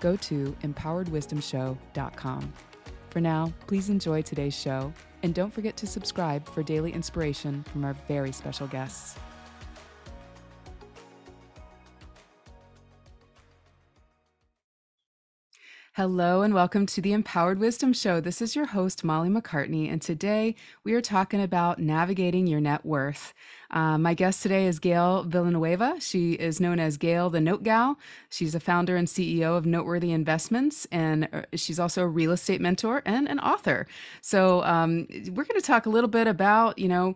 go to empoweredwisdomshow.com. For now, please enjoy today's show, and don't forget to subscribe for daily inspiration from our very special guests. Hello and welcome to the Empowered Wisdom Show. This is your host, Molly MacCartney, and today we are talking about navigating your net worth. Uh, my guest today is Gail Villanueva. She is known as Gail the Note Gal. She's a founder and CEO of Noteworthy Investments, and uh, she's also a real estate mentor and an author. So um, we're going to talk a little bit about, you know,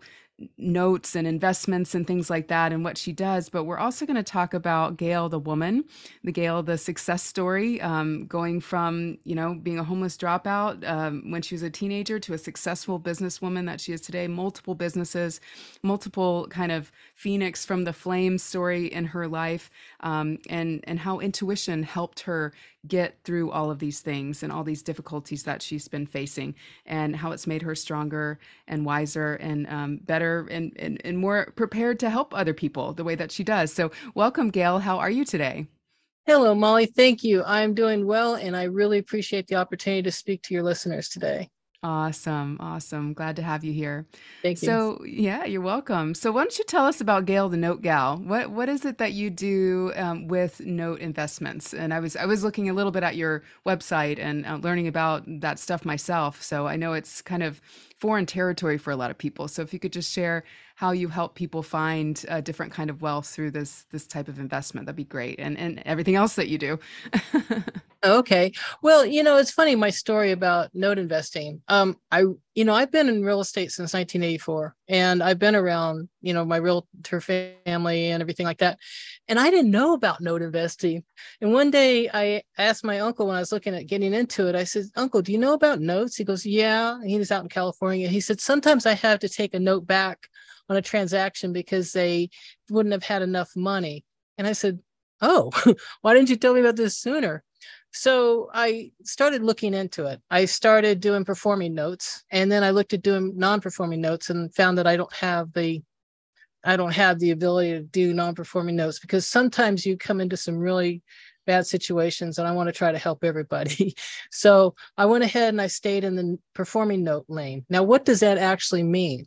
notes and investments and things like that and what she does. But we're also going to talk about Gail, the woman, the Gail, the success story, um, going from, you know, being a homeless dropout um, when she was a teenager to a successful businesswoman that she is today, multiple businesses, multiple kind of phoenix from the flames story in her life, um, and, and how intuition helped her get through all of these things and all these difficulties that she's been facing and how it's made her stronger and wiser and um, better and, and, and more prepared to help other people the way that she does. So, welcome, Gail. How are you today? Hello, Molly. Thank you. I'm doing well, and I really appreciate the opportunity to speak to your listeners today. Awesome. Awesome. Glad to have you here. Thank you. So, yeah, you're welcome. So, why don't you tell us about Gail the Note Gal? What what is it that you do um, with note investments? And I was I was looking a little bit at your website and uh, learning about that stuff myself. So, I know it's kind of foreign territory for a lot of people. So, if you could just share how you help people find a different kind of wealth through this this type of investment, that'd be great. And and everything else that you do. Okay. Well, you know, it's funny my story about note investing. Um, I, you know, I've been in real estate since 1984, and I've been around, you know, my realtor family and everything like that. And I didn't know about note investing. And one day I asked my uncle when I was looking at getting into it, I said, Uncle, do you know about notes? He goes, Yeah. He was out in California. He said, Sometimes I have to take a note back on a transaction because they wouldn't have had enough money. And I said, Oh, why didn't you tell me about this sooner? So I started looking into it. I started doing performing notes and then I looked at doing non-performing notes and found that I don't have the I don't have the ability to do non-performing notes because sometimes you come into some really bad situations and I want to try to help everybody. so I went ahead and I stayed in the performing note lane. Now what does that actually mean?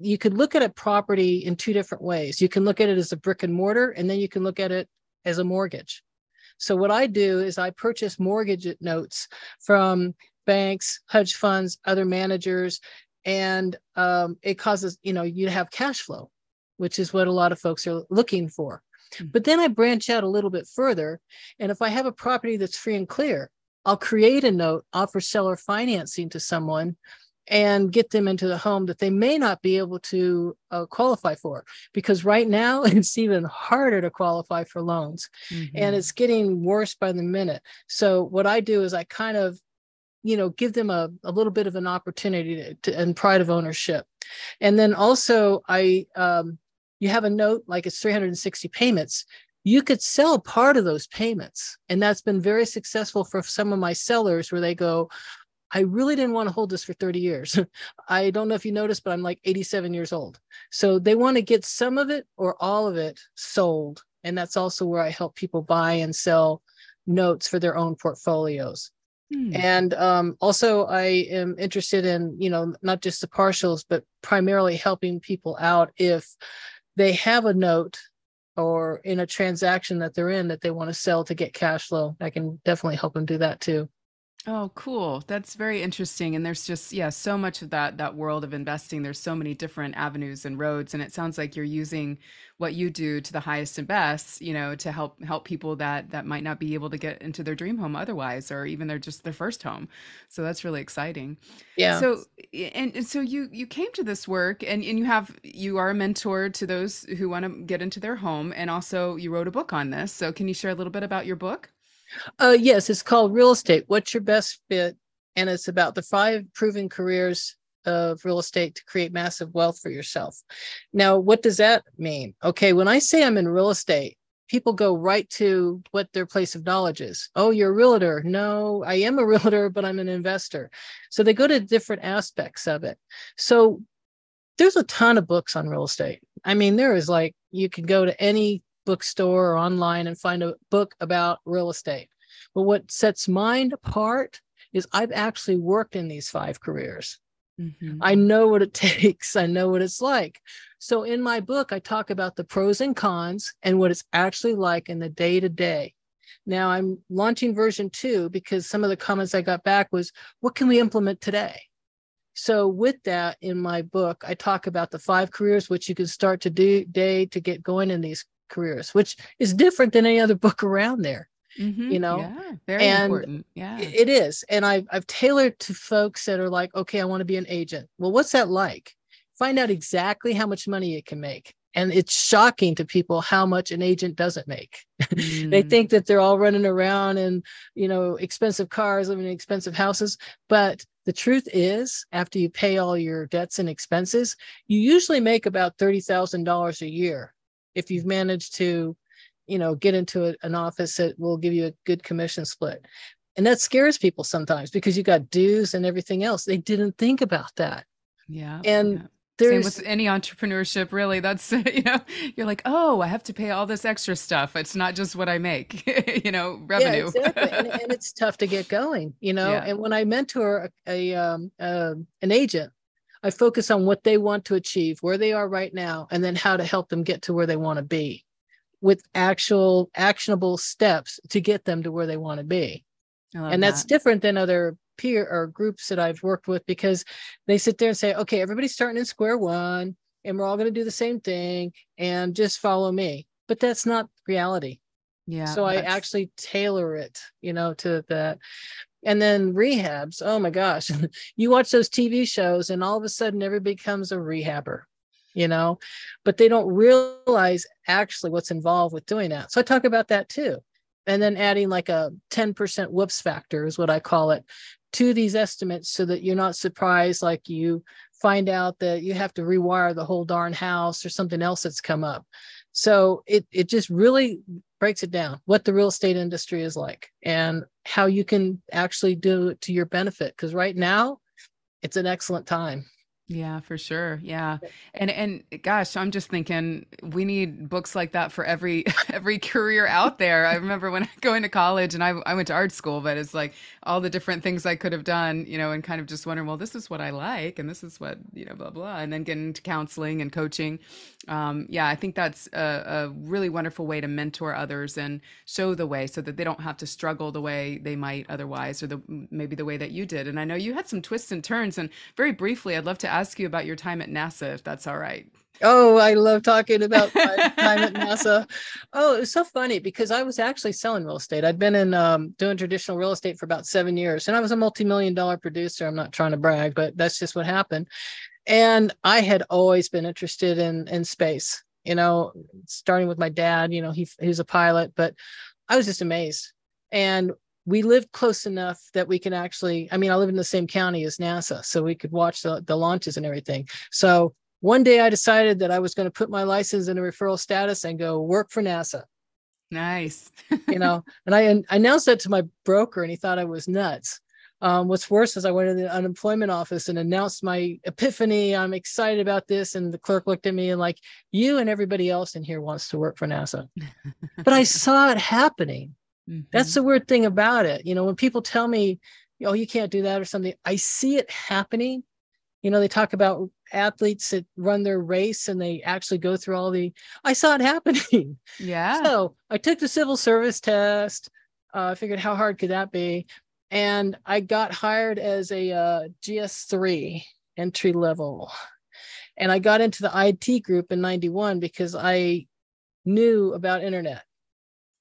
You could look at a property in two different ways. You can look at it as a brick and mortar and then you can look at it as a mortgage. So what I do is I purchase mortgage notes from banks, hedge funds, other managers, and um, it causes you know you to have cash flow, which is what a lot of folks are looking for. Mm-hmm. But then I branch out a little bit further, and if I have a property that's free and clear, I'll create a note, offer seller financing to someone and get them into the home that they may not be able to uh, qualify for because right now it's even harder to qualify for loans mm-hmm. and it's getting worse by the minute. So what i do is i kind of you know give them a, a little bit of an opportunity to, to, and pride of ownership. And then also i um, you have a note like it's 360 payments. You could sell part of those payments and that's been very successful for some of my sellers where they go I really didn't want to hold this for 30 years. I don't know if you noticed, but I'm like 87 years old. So they want to get some of it or all of it sold. And that's also where I help people buy and sell notes for their own portfolios. Hmm. And um, also, I am interested in, you know, not just the partials, but primarily helping people out if they have a note or in a transaction that they're in that they want to sell to get cash flow. I can definitely help them do that too. Oh, cool. That's very interesting. And there's just, yeah, so much of that that world of investing. There's so many different avenues and roads. And it sounds like you're using what you do to the highest and best, you know, to help help people that that might not be able to get into their dream home otherwise, or even their just their first home. So that's really exciting. Yeah. So and, and so you you came to this work and, and you have you are a mentor to those who want to get into their home and also you wrote a book on this. So can you share a little bit about your book? Uh, yes, it's called Real Estate. What's your best fit? And it's about the five proven careers of real estate to create massive wealth for yourself. Now, what does that mean? Okay, when I say I'm in real estate, people go right to what their place of knowledge is. Oh, you're a realtor. No, I am a realtor, but I'm an investor. So they go to different aspects of it. So there's a ton of books on real estate. I mean, there is like, you can go to any bookstore or online and find a book about real estate. But what sets mine apart is I've actually worked in these five careers. Mm-hmm. I know what it takes. I know what it's like. So in my book, I talk about the pros and cons and what it's actually like in the day to day. Now I'm launching version two because some of the comments I got back was, what can we implement today? So with that in my book, I talk about the five careers which you can start to do day to get going in these careers, which is different than any other book around there. Mm-hmm. You know, yeah, very and important. Yeah, it is. And I've I've tailored to folks that are like, okay, I want to be an agent. Well, what's that like? Find out exactly how much money it can make. And it's shocking to people how much an agent doesn't make. Mm. they think that they're all running around in, you know, expensive cars, living in expensive houses. But the truth is, after you pay all your debts and expenses, you usually make about $30,000 a year if you've managed to you know get into a, an office that will give you a good commission split and that scares people sometimes because you got dues and everything else they didn't think about that yeah and yeah. Same with any entrepreneurship, really. That's you know, you're like, oh, I have to pay all this extra stuff. It's not just what I make, you know, revenue. Yeah, exactly. and, and, it's tough to get going, you know. Yeah. And when I mentor a, a um, uh, an agent, I focus on what they want to achieve, where they are right now, and then how to help them get to where they want to be with actual actionable steps to get them to where they want to be. And that's that. different than other peer or groups that I've worked with because they sit there and say, okay, everybody's starting in square one and we're all going to do the same thing and just follow me. But that's not reality. Yeah. So I actually tailor it, you know, to that. And then rehabs. Oh my gosh. you watch those TV shows and all of a sudden everybody becomes a rehabber you know, but they don't realize actually what's involved with doing that. So I talk about that too. And then adding like a 10% whoops factor is what I call it to these estimates so that you're not surprised like you find out that you have to rewire the whole darn house or something else that's come up. So it it just really breaks it down what the real estate industry is like and how you can actually do it to your benefit because right now it's an excellent time. Yeah, for sure. Yeah. And and gosh, I'm just thinking we need books like that for every every career out there. I remember when I going to college and I I went to art school, but it's like all the different things I could have done, you know, and kind of just wondering, well, this is what I like and this is what, you know, blah blah. And then getting into counseling and coaching. Um, yeah, I think that's a, a really wonderful way to mentor others and show the way so that they don't have to struggle the way they might otherwise or the maybe the way that you did. And I know you had some twists and turns and very briefly I'd love to ask you about your time at NASA, if that's all right. Oh, I love talking about my time at NASA. Oh, it was so funny because I was actually selling real estate. I'd been in um, doing traditional real estate for about seven years, and I was a multi-million dollar producer. I'm not trying to brag, but that's just what happened. And I had always been interested in in space. You know, starting with my dad. You know, he he's a pilot, but I was just amazed. And we lived close enough that we can actually i mean i live in the same county as nasa so we could watch the, the launches and everything. So one day i decided that i was going to put my license in a referral status and go work for nasa. Nice. You know and I, I announced that to my broker and he thought i was nuts. Um, what's worse is i went to the unemployment office and announced my epiphany i'm excited about this and the clerk looked at me and like you and everybody else in here wants to work for nasa. But i saw it happening Mm-hmm. That's the weird thing about it. You know, when people tell me, oh, you can't do that or something, I see it happening. You know, they talk about athletes that run their race and they actually go through all the, I saw it happening. Yeah. So I took the civil service test. Uh, I figured how hard could that be? And I got hired as a uh, GS3 entry level. And I got into the IT group in 91 because I knew about internet.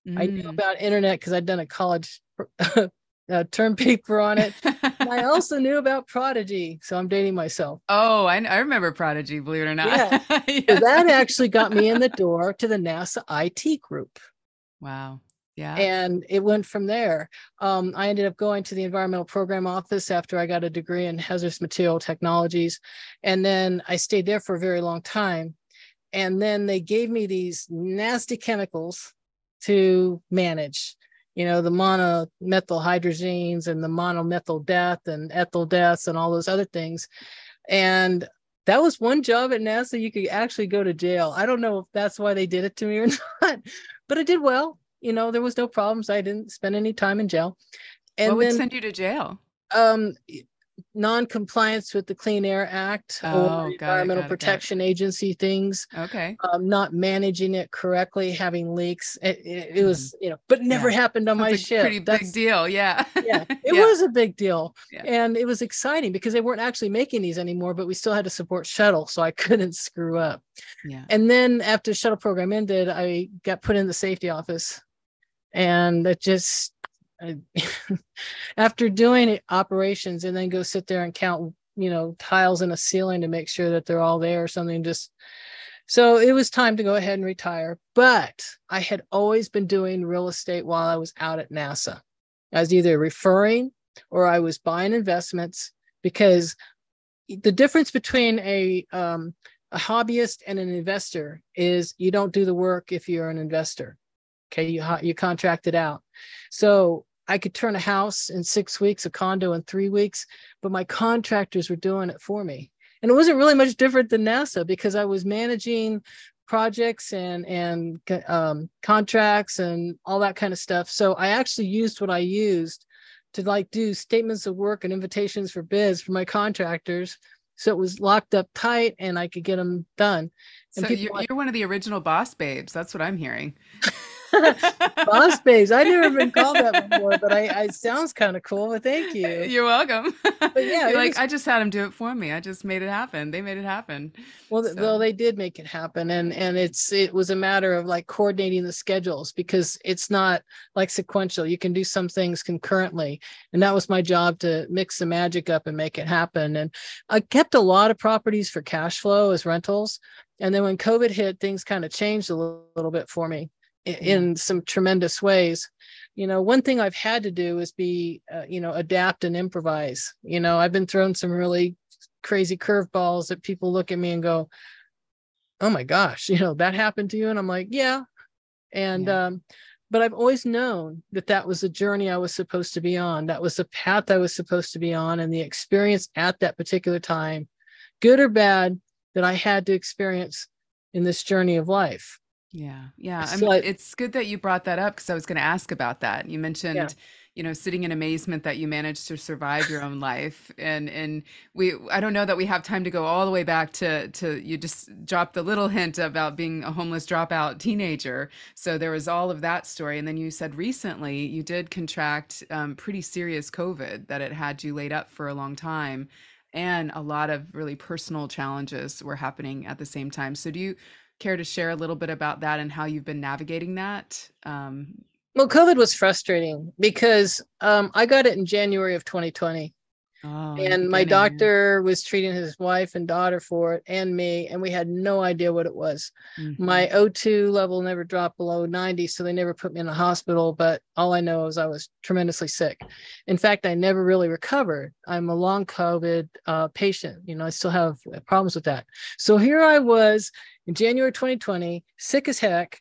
Mm. I knew mm. about internet because I'd done a college uh, term paper on it. I also knew about Prodigy, so I'm dating myself. Oh, I, I remember Prodigy, believe it or not. Yeah. yes. So that actually got me in the door to the NASA IT group. Wow. Yeah. And it went from there. Um, I ended up going to the environmental program office after I got a degree in hazardous material technologies. And then I stayed there for a very long time. And then they gave me these nasty chemicals to manage you know, the monomethyl hydrazines and the monomethyl death and ethyl deaths and all those other things. And that was one job at NASA you could actually go to jail. I don't know if that's why they did it to me or not, but I did well. You know, there was no problems. I didn't spend any time in jail. And what would then, send you to jail? Um, non-compliance with the Clean Air Act oh, or Environmental it, Protection Agency things. Okay. Um, not managing it correctly, having leaks. It, it, it was, mm-hmm. you know, but never yeah. happened on That's my ship. Pretty That's, big deal. Yeah. yeah. It yeah. was a big deal. Yeah. And it was exciting because they weren't actually making these anymore, but we still had to support shuttle. So I couldn't screw up. Yeah. And then after shuttle program ended, I got put in the safety office and it just after doing operations and then go sit there and count you know tiles in a ceiling to make sure that they're all there or something just so it was time to go ahead and retire. But i had always been doing real estate while i was out at nasa. I was either referring or i was buying investments because the difference between a um, a hobbyist and an investor is you don't do the work if you're an investor. Okay you you contract it out. So I could turn a house in six weeks, a condo in three weeks, but my contractors were doing it for me. And it wasn't really much different than NASA because I was managing projects and and um, contracts and all that kind of stuff. So I actually used what I used to like do statements of work and invitations for bids for my contractors. So it was locked up tight and I could get them done. And so you're, you're one of the original boss babes. That's what I'm hearing. boss babes. I've never been called that before, but I, I sounds kind of cool. But thank you. You're welcome. But yeah, like was, I just had them do it for me. I just made it happen. They made it happen. Well, so. well, they did make it happen, and and it's it was a matter of like coordinating the schedules because it's not like sequential. You can do some things concurrently, and that was my job to mix the magic up and make it happen. And I kept a lot of properties for cash flow as rentals. And then when COVID hit, things kind of changed a little, little bit for me in some tremendous ways. You know one thing i've had to do is be uh, you know adapt and improvise. You know i've been thrown some really crazy curveballs that people look at me and go oh my gosh you know that happened to you? And i'm like yeah. And yeah. um but i've always known that that was the journey i was supposed to be on. That was the path i was supposed to be on and the experience at that particular time good or bad that i had to experience in this journey of life yeah. Yeah. I mean, it's good that you brought that up because I was going to ask about that. You mentioned, yeah. you know, sitting in amazement that you managed to survive your own life. And, and we, I don't know that we have time to go all the way back to, to, you just dropped the little hint about being a homeless dropout teenager. So there was all of that story. And then you said recently you did contract um, pretty serious COVID that it had you laid up for a long time and a lot of really personal challenges were happening at the same time. So do you care to share a little bit about that and how you've been navigating that? Um, well, COVID was frustrating because um, I got it in January of 2020. Oh, and my doctor was treating his wife and daughter for it and me, and we had no idea what it was. Mm-hmm. My O2 level never dropped below 90, so they never put me in the hospital. But all I know is I was tremendously sick. In fact, I never really recovered. I'm a long COVID uh, patient. You know, I still have problems with that. So here I was in January 2020, sick as heck.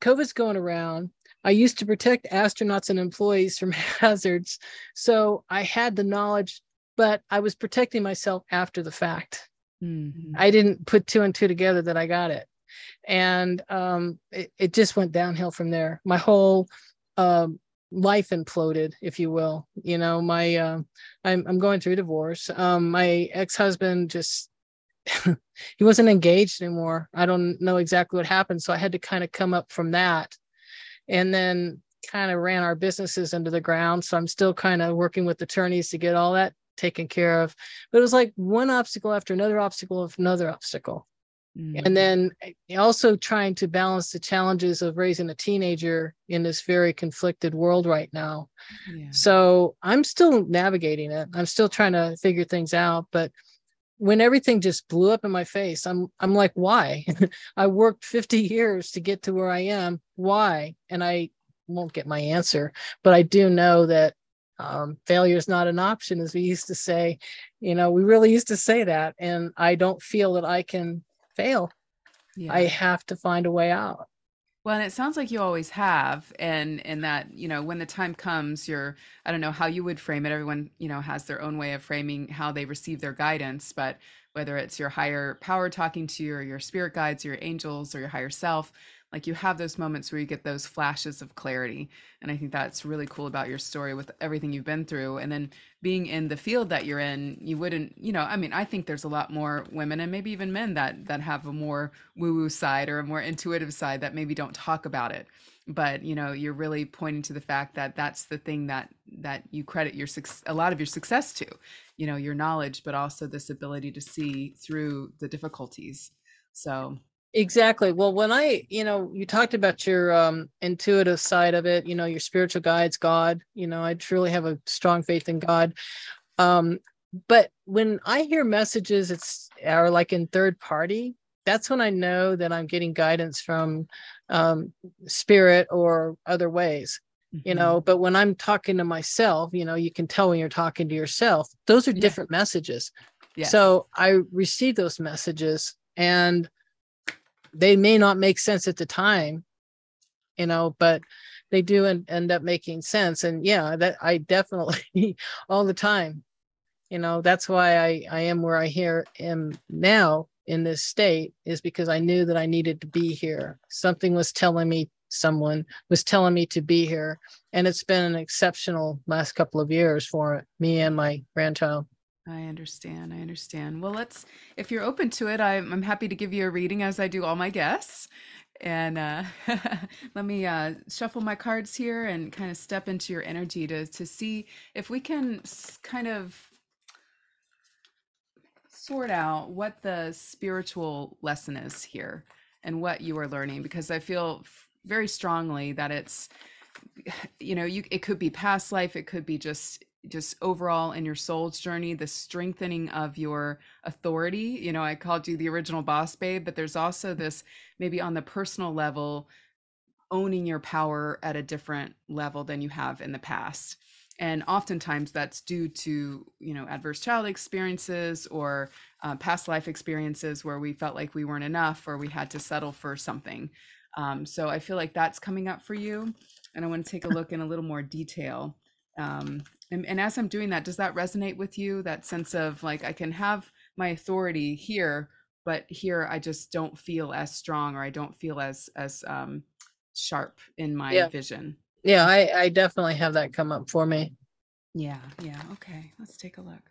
COVID's going around. I used to protect astronauts and employees from hazards. So I had the knowledge but I was protecting myself after the fact. Mm-hmm. I didn't put two and two together that I got it. And um, it, it, just went downhill from there. My whole um, life imploded, if you will. You know, my uh, I'm I'm going through divorce. Um, my ex-husband just he wasn't engaged anymore. I don't know exactly what happened, so I had to kind of come up from that, and then kind of ran our businesses into the ground. So I'm still kind of working with attorneys to get all that taken care of. But it was like one obstacle after another obstacle of another obstacle. Mm-hmm. And then eh, also trying to balance the challenges of raising a teenager in this very conflicted world right now. Yeah. So I'm still navigating it. I'm still trying to figure things out. But when everything just blew up in my face, I'm I'm like, why? I worked 50 years to get to where I am. Why? And I won't get my answer, but I do know that um, failure is not an option, as we used to say. You know, we really used to say that, and I don't feel that I can fail. Yeah. I have to find a way out. Well, and it sounds like you always have, and and that you know when the time comes, you're I don't know how you would frame it. Everyone you know has their own way of framing how they receive their guidance, but whether it's your higher power talking to you, or your spirit guides, or your angels, or your higher self, like you have those moments where you get those flashes of clarity. And i think that's really cool about your story with everything you've been through. And then being in the field that you're in you wouldn't you know i mean i think there's a lot more women and maybe even men that that have a more woo woo side or a more intuitive side that maybe don't talk about it but you know you're really pointing to the fact that that's the thing that that you credit your a lot of your success to you know your knowledge but also this ability to see through the difficulties so Exactly. Well, when I, you know, you talked about your um, intuitive side of it, you know, your spiritual guides, God, you know, I truly have a strong faith in God. Um, but when I hear messages, it's are like in third party, that's when I know that I'm getting guidance from um, spirit or other ways, mm-hmm. you know. But when I'm talking to myself, you know, you can tell when you're talking to yourself, those are different yeah. messages. Yes. So I receive those messages and they may not make sense at the time you know but they do end, end up making sense and yeah that i definitely all the time you know that's why i i am where i here am now in this state is because i knew that i needed to be here something was telling me someone was telling me to be here and it's been an exceptional last couple of years for me and my grandchild I understand. I understand. Well, let's, if you're open to it, I'm, I'm happy to give you a reading as I do all my guests. And uh, let me uh, shuffle my cards here and kind of step into your energy to, to see if we can kind of sort out what the spiritual lesson is here and what you are learning, because I feel very strongly that it's, you know, you it could be past life, it could be just just overall in your soul's journey, the strengthening of your authority. You know, I called you the original boss babe, but there's also mm-hmm. this maybe on the personal level, owning your power at a different level than you have in the past. And oftentimes that's due to, you know, adverse child experiences or uh, past life experiences where we felt like we weren't enough or we had to settle for something. Um, so I feel like that's coming up for you. And I want to take a look in a little more detail. Um, and, and as I'm doing that, does that resonate with you? That sense of like, I can have my authority here, but here I just don't feel as strong or I don't feel as, as, um, sharp in my yeah. vision. Yeah, I, I definitely have that come up for me. Yeah, yeah. Okay, let's take a look.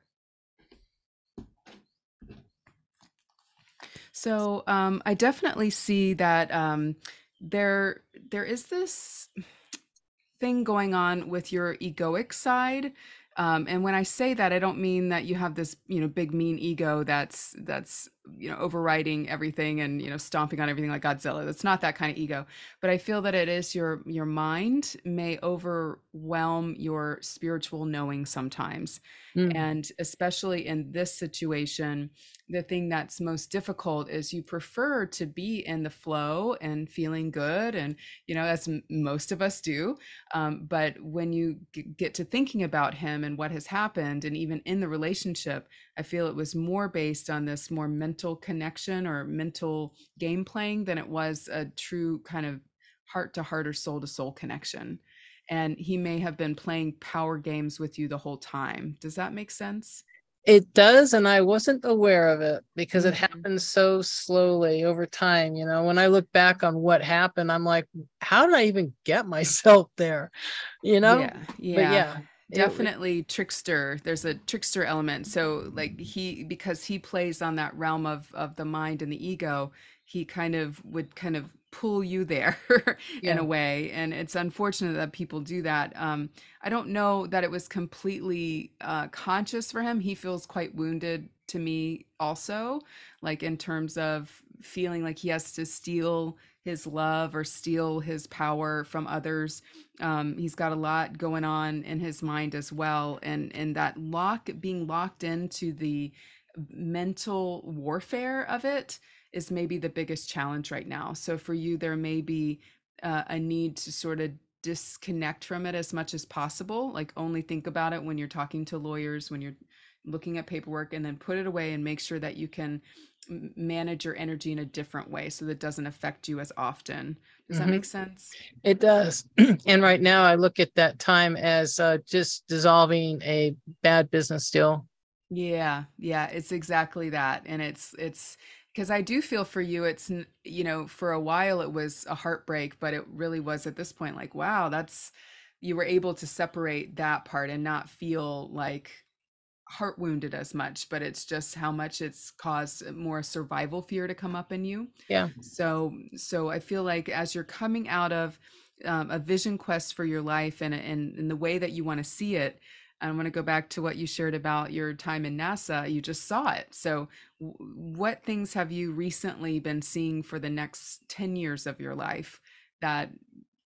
So um, I definitely see that um, there there is this thing going on with your egoic side um, and when i say that i don't mean that you have this you know big mean ego that's that's you know overriding everything and you know stomping on everything like godzilla. That's not that kind of ego. But i feel that it is your your mind may overwhelm your spiritual knowing sometimes. Mm. and especially in this situation the thing that's most difficult is you prefer to be in the flow and feeling good and you know as m- most of us do. Um, but when you g- get to thinking about him and what has happened and even in the relationship i feel it was more based on this more mental connection or mental game playing than it was a true kind of heart to heart or soul to soul connection and he may have been playing power games with you the whole time does that make sense it does, and I wasn't aware of it because it mm-hmm. happened so slowly over time. You know, when I look back on what happened, I'm like, how did I even get myself there? You know? Yeah. Yeah. But yeah definitely it, trickster. There's a trickster element. So like he because he plays on that realm of of the mind and the ego he kind of would kind of pull you there yeah. in a way. And it's unfortunate that people do that. Um, i don't know that it was completely uh, conscious for him. He feels quite wounded to me also like in terms of feeling like he has to steal his love or steal his power from others um, he's got a lot going on in his mind as well and and that lock being locked into the mental warfare of it is maybe the biggest challenge right now. So for you, there may be uh, a need to sort of disconnect from it as much as possible. Like only think about it when you're talking to lawyers, when you're looking at paperwork, and then put it away and make sure that you can manage your energy in a different way so that doesn't affect you as often. Does mm-hmm. that make sense? It does. and right now, I look at that time as uh, just dissolving a bad business deal. Yeah, yeah, it's exactly that, and it's it's because I do feel for you. It's you know, for a while it was a heartbreak, but it really was at this point like, wow, that's you were able to separate that part and not feel like heart wounded as much, but it's just how much it's caused more survival fear to come up in you. Yeah. So, so I feel like as you're coming out of um, a vision quest for your life and, and, and the way that you want to see it, I want to go back to what you shared about your time in NASA. You just saw it. So, w- what things have you recently been seeing for the next 10 years of your life that,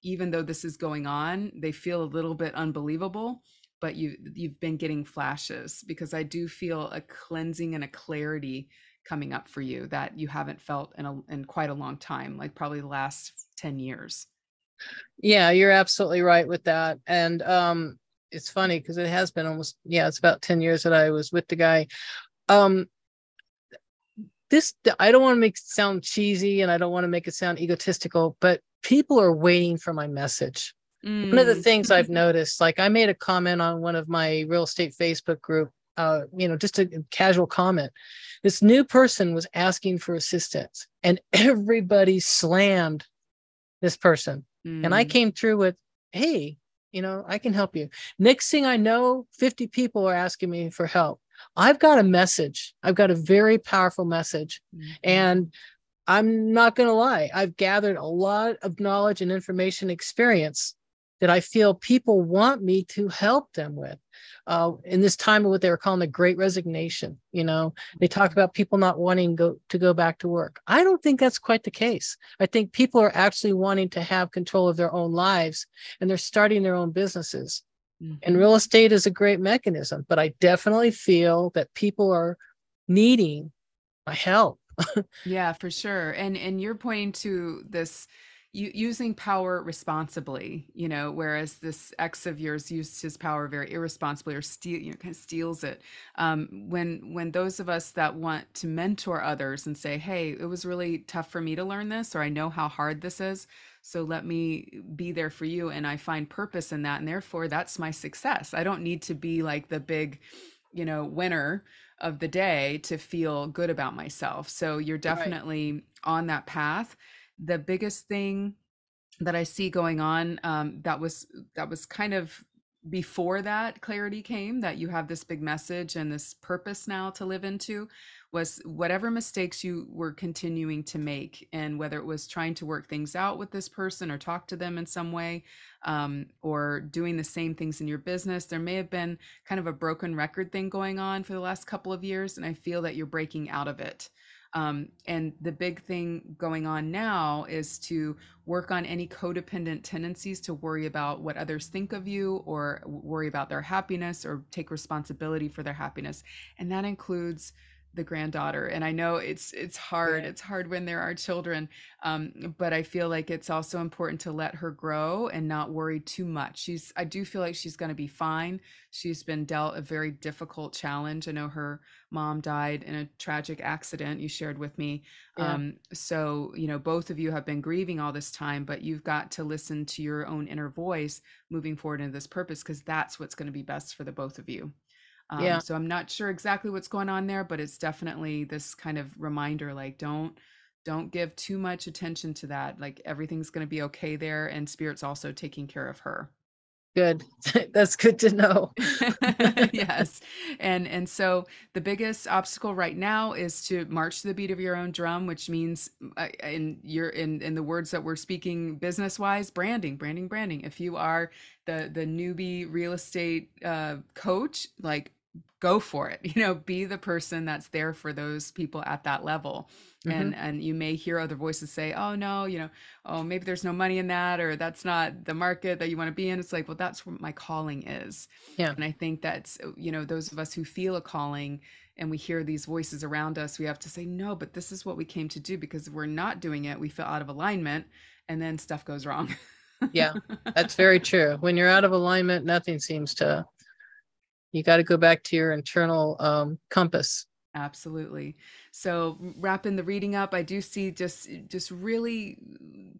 even though this is going on, they feel a little bit unbelievable? But you you've been getting flashes because I do feel a cleansing and a clarity coming up for you that you haven't felt in a in quite a long time, like probably the last 10 years. Yeah, you're absolutely right with that. And um it's funny because it has been almost yeah, it's about 10 years that I was with the guy. Um this I don't want to make it sound cheesy and I don't want to make it sound egotistical, but people are waiting for my message. Mm. One of the mm. things I've noticed, like I made a comment on one of my real estate Facebook group, uh, you know, just a casual comment. This new person was asking for assistance, and everybody slammed this person. Mm. And I mm. came through with, "Hey, you know, I can help you." Next thing I know, 50 people are asking me for help. I've got a message. I've got a very powerful message, mm-hmm. and I'm not going to lie. I've gathered a lot of knowledge and information experience that I feel people want me to help them with. Uh, in this time of what they were calling the great resignation, you know, they talk about people not wanting go, to go back to work. I don't think that's quite the case. I think people are actually wanting to have control of their own lives and they're starting their own businesses. Mm-hmm. And real estate is a great mechanism, but I definitely feel that people are needing my help. yeah, for sure. And and you're pointing to this using power responsibly, you know, whereas this ex of yours used his power very irresponsibly or steal, you know, kind of steals it. Um, when when those of us that want to mentor others and say, "Hey, it was really tough for me to learn this," or "I know how hard this is," so let me be there for you, and I find purpose in that, and therefore that's my success. I don't need to be like the big, you know, winner of the day to feel good about myself. So you're definitely right. on that path the biggest thing that I see going on um, that was that was kind of before that clarity came that you have this big message and this purpose now to live into was whatever mistakes you were continuing to make and whether it was trying to work things out with this person or talk to them in some way um, or doing the same things in your business there may have been kind of a broken record thing going on for the last couple of years and i feel that you're breaking out of it um, and the big thing going on now is to work on any codependent tendencies to worry about what others think of you or worry about their happiness or take responsibility for their happiness. And that includes the granddaughter and i know it's it's hard yeah. it's hard when there are children um, but i feel like it's also important to let her grow and not worry too much she's i do feel like she's going to be fine she's been dealt a very difficult challenge i know her mom died in a tragic accident you shared with me yeah. um, so you know both of you have been grieving all this time but you've got to listen to your own inner voice moving forward into this purpose because that's what's going to be best for the both of you um, yeah. So I'm not sure exactly what's going on there, but it's definitely this kind of reminder like, don't don't give too much attention to that. Like everything's going to be okay there, and spirit's also taking care of her. Good. That's good to know. yes. And and so the biggest obstacle right now is to march to the beat of your own drum, which means uh, in your in in the words that we're speaking business wise, branding, branding, branding. If you are the the newbie real estate uh, coach, like go for it you know be the person that's there for those people at that level mm-hmm. and and you may hear other voices say oh no you know oh maybe there's no money in that or that's not the market that you want to be in it's like well that's what my calling is yeah and i think that's you know those of us who feel a calling and we hear these voices around us we have to say no but this is what we came to do because if we're not doing it we feel out of alignment and then stuff goes wrong yeah, that's very true. When you're out of alignment, nothing seems to. You got to go back to your internal um, compass. Absolutely. So wrapping the reading up, I do see just just really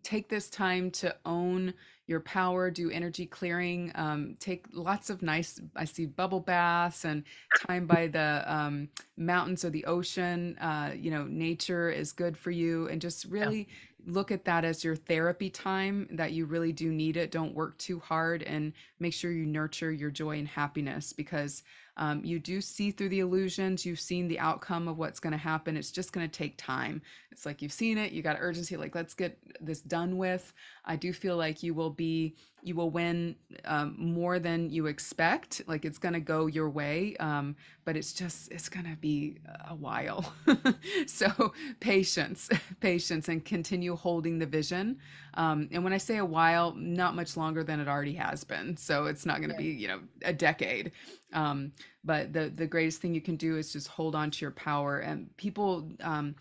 take this time to own your power, do energy clearing, um, take lots of nice. I see bubble baths and time by the um, mountains or the ocean. Uh, you know, nature is good for you, and just really yeah. look at that as your therapy time. That you really do need it. Don't work too hard, and make sure you nurture your joy and happiness because um, you do see through the illusions. You've seen the outcome of what's going to happen. It's just going to take time. It's like you've seen it. You got urgency. Like let's get this done with. I do feel like you will be you will win um, more than you expect. Like it's going to go your way, um, but it's just it's going to be a while. so patience, patience, and continue holding the vision. Um, and when I say a while, not much longer than it already has been. So it's not going to yeah. be you know a decade. Um, but the the greatest thing you can do is just hold on to your power. And people um,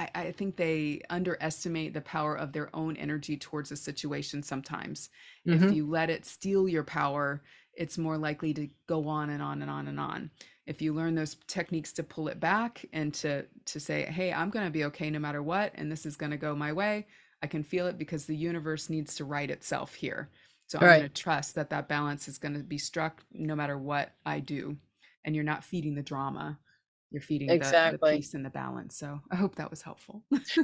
I, I think they underestimate the power of their own energy towards a situation sometimes. Mm-hmm. If you let it steal your power, it's more likely to go on and on and on and on. If you learn those techniques to pull it back and to to say, "Hey, I'm going to be okay no matter what and this is going to go my way." I can feel it because the universe needs to right itself here. So I'm going to trust that that balance is going to be struck no matter what I do. And you're not feeding the drama you're feeding exactly. the, the peace and the balance. So I hope that was helpful.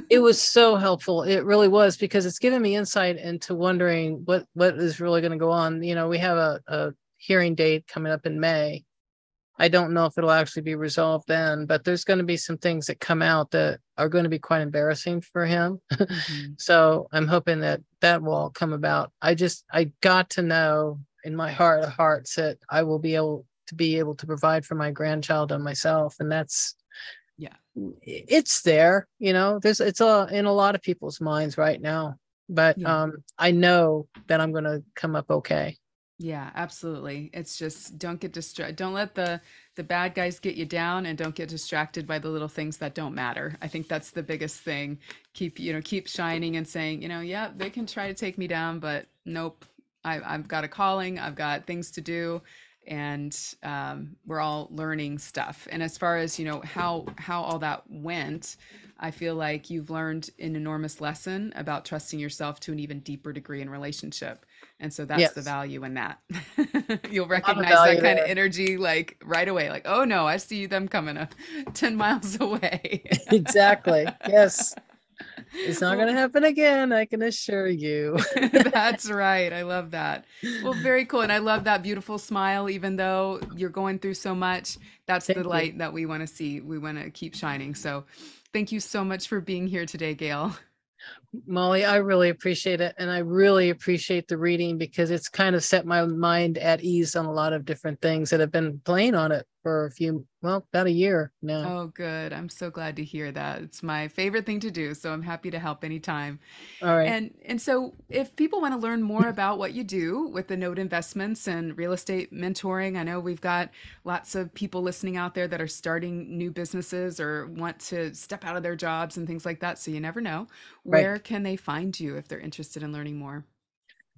it was so helpful. It really was because it's given me insight into wondering what what is really going to go on. You know, we have a, a hearing date coming up in May. I don't know if it'll actually be resolved then, but there's going to be some things that come out that are going to be quite embarrassing for him. Mm-hmm. so I'm hoping that that will all come about. I just I got to know in my heart of hearts that I will be able to be able to provide for my grandchild and myself and that's yeah. it's there you know there's it's a in a lot of people's minds right now but yeah. um i know that i'm going to come up okay. Yeah absolutely. It's just don't get distracted don't let the the bad guys get you down and don't get distracted by the little things that don't matter. I think that's the biggest thing. Keep you know keep shining and saying you know yeah they can try to take me down but nope. I, i've got a calling i've got things to do and um, we're all learning stuff. And as far as you know how how all that went, I feel like you've learned an enormous lesson about trusting yourself to an even deeper degree in relationship. And so that's yes. the value in that. You'll recognize that kind there. of energy like right away, like, oh no, I see them coming a 10 miles away. exactly. Yes. It's not going to oh. happen again. I can assure you. That's right. I love that. Well, very cool. And I love that beautiful smile, even though you're going through so much. That's thank the light you. that we want to see. We want to keep shining. So thank you so much for being here today, Gail. Molly, I really appreciate it. And I really appreciate the reading because it's kind of set my mind at ease on a lot of different things that have been playing on it for a few, well, about a year now. Oh, good. I'm so glad to hear that. It's my favorite thing to do. So I'm happy to help anytime. All right. And and so if people want to learn more about what you do with the note investments and real estate mentoring, I know we've got lots of people listening out there that are starting new businesses or want to step out of their jobs and things like that. So you never know. Where right. can they find you if they're interested in learning more?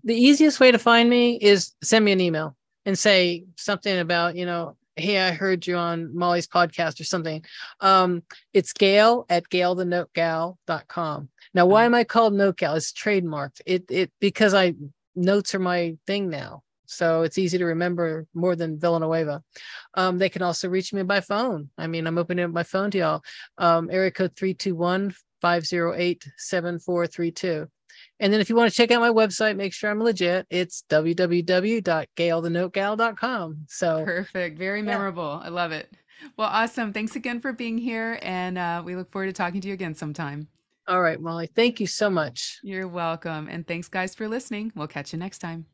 The easiest way to find me is send me an email and say something about, you know, hey, I heard you on Molly's podcast or something. Um, it's Gail at gailthenotegal.com. Now, why am I called Note Gal? It's trademarked. It it because I notes are my thing now. So it's easy to remember more than Villanueva. Um, they can also reach me by phone. I mean, I'm opening up my phone to y'all. Um, area code 321 508 7432. And then if you want to check out my website, make sure I'm legit. It's www.gailthenotegal.com. So perfect. Very memorable. Yeah. I love it. Well, awesome. Thanks again for being here. And uh, we look forward to talking to you again sometime. All right, Molly. Thank you so much. You're welcome. And thanks, guys, for listening. We'll catch you next time.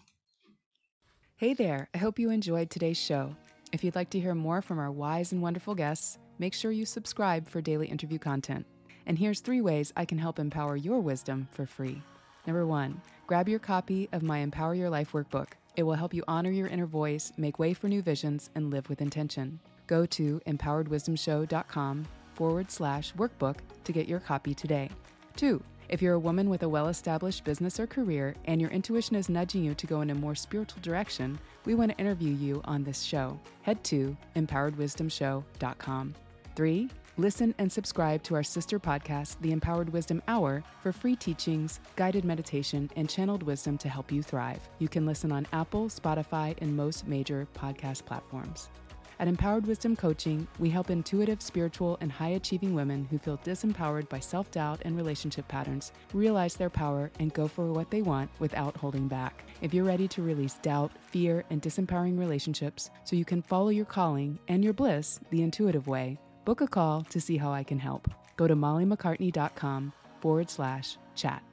Hey there. I hope you enjoyed today's show. If you'd like to hear more from our wise and wonderful guests, make sure you subscribe for daily interview content. And here's three ways I can help empower your wisdom for free. Number one, grab your copy of my Empower Your Life workbook. It will help you honor your inner voice, make way for new visions, and live with intention. Go to empoweredwisdomshow.com forward slash workbook to get your copy today. Two, If you're a woman with a well established business or career and your intuition is nudging you to go in a more spiritual direction, we want to interview you on this show. Head to empoweredwisdomshow.com. Three, listen and subscribe to our sister podcast, The Empowered Wisdom Hour, for free teachings, guided meditation, and channeled wisdom to help you thrive. You can listen on Apple, Spotify, and most major podcast platforms. At Empowered Wisdom Coaching, we help intuitive, spiritual, and high achieving women who feel disempowered by self doubt and relationship patterns realize their power and go for what they want without holding back. If you're ready to release doubt, fear, and disempowering relationships so you can follow your calling and your bliss the intuitive way, book a call to see how I can help. Go to mollymaccartney.com forward slash chat.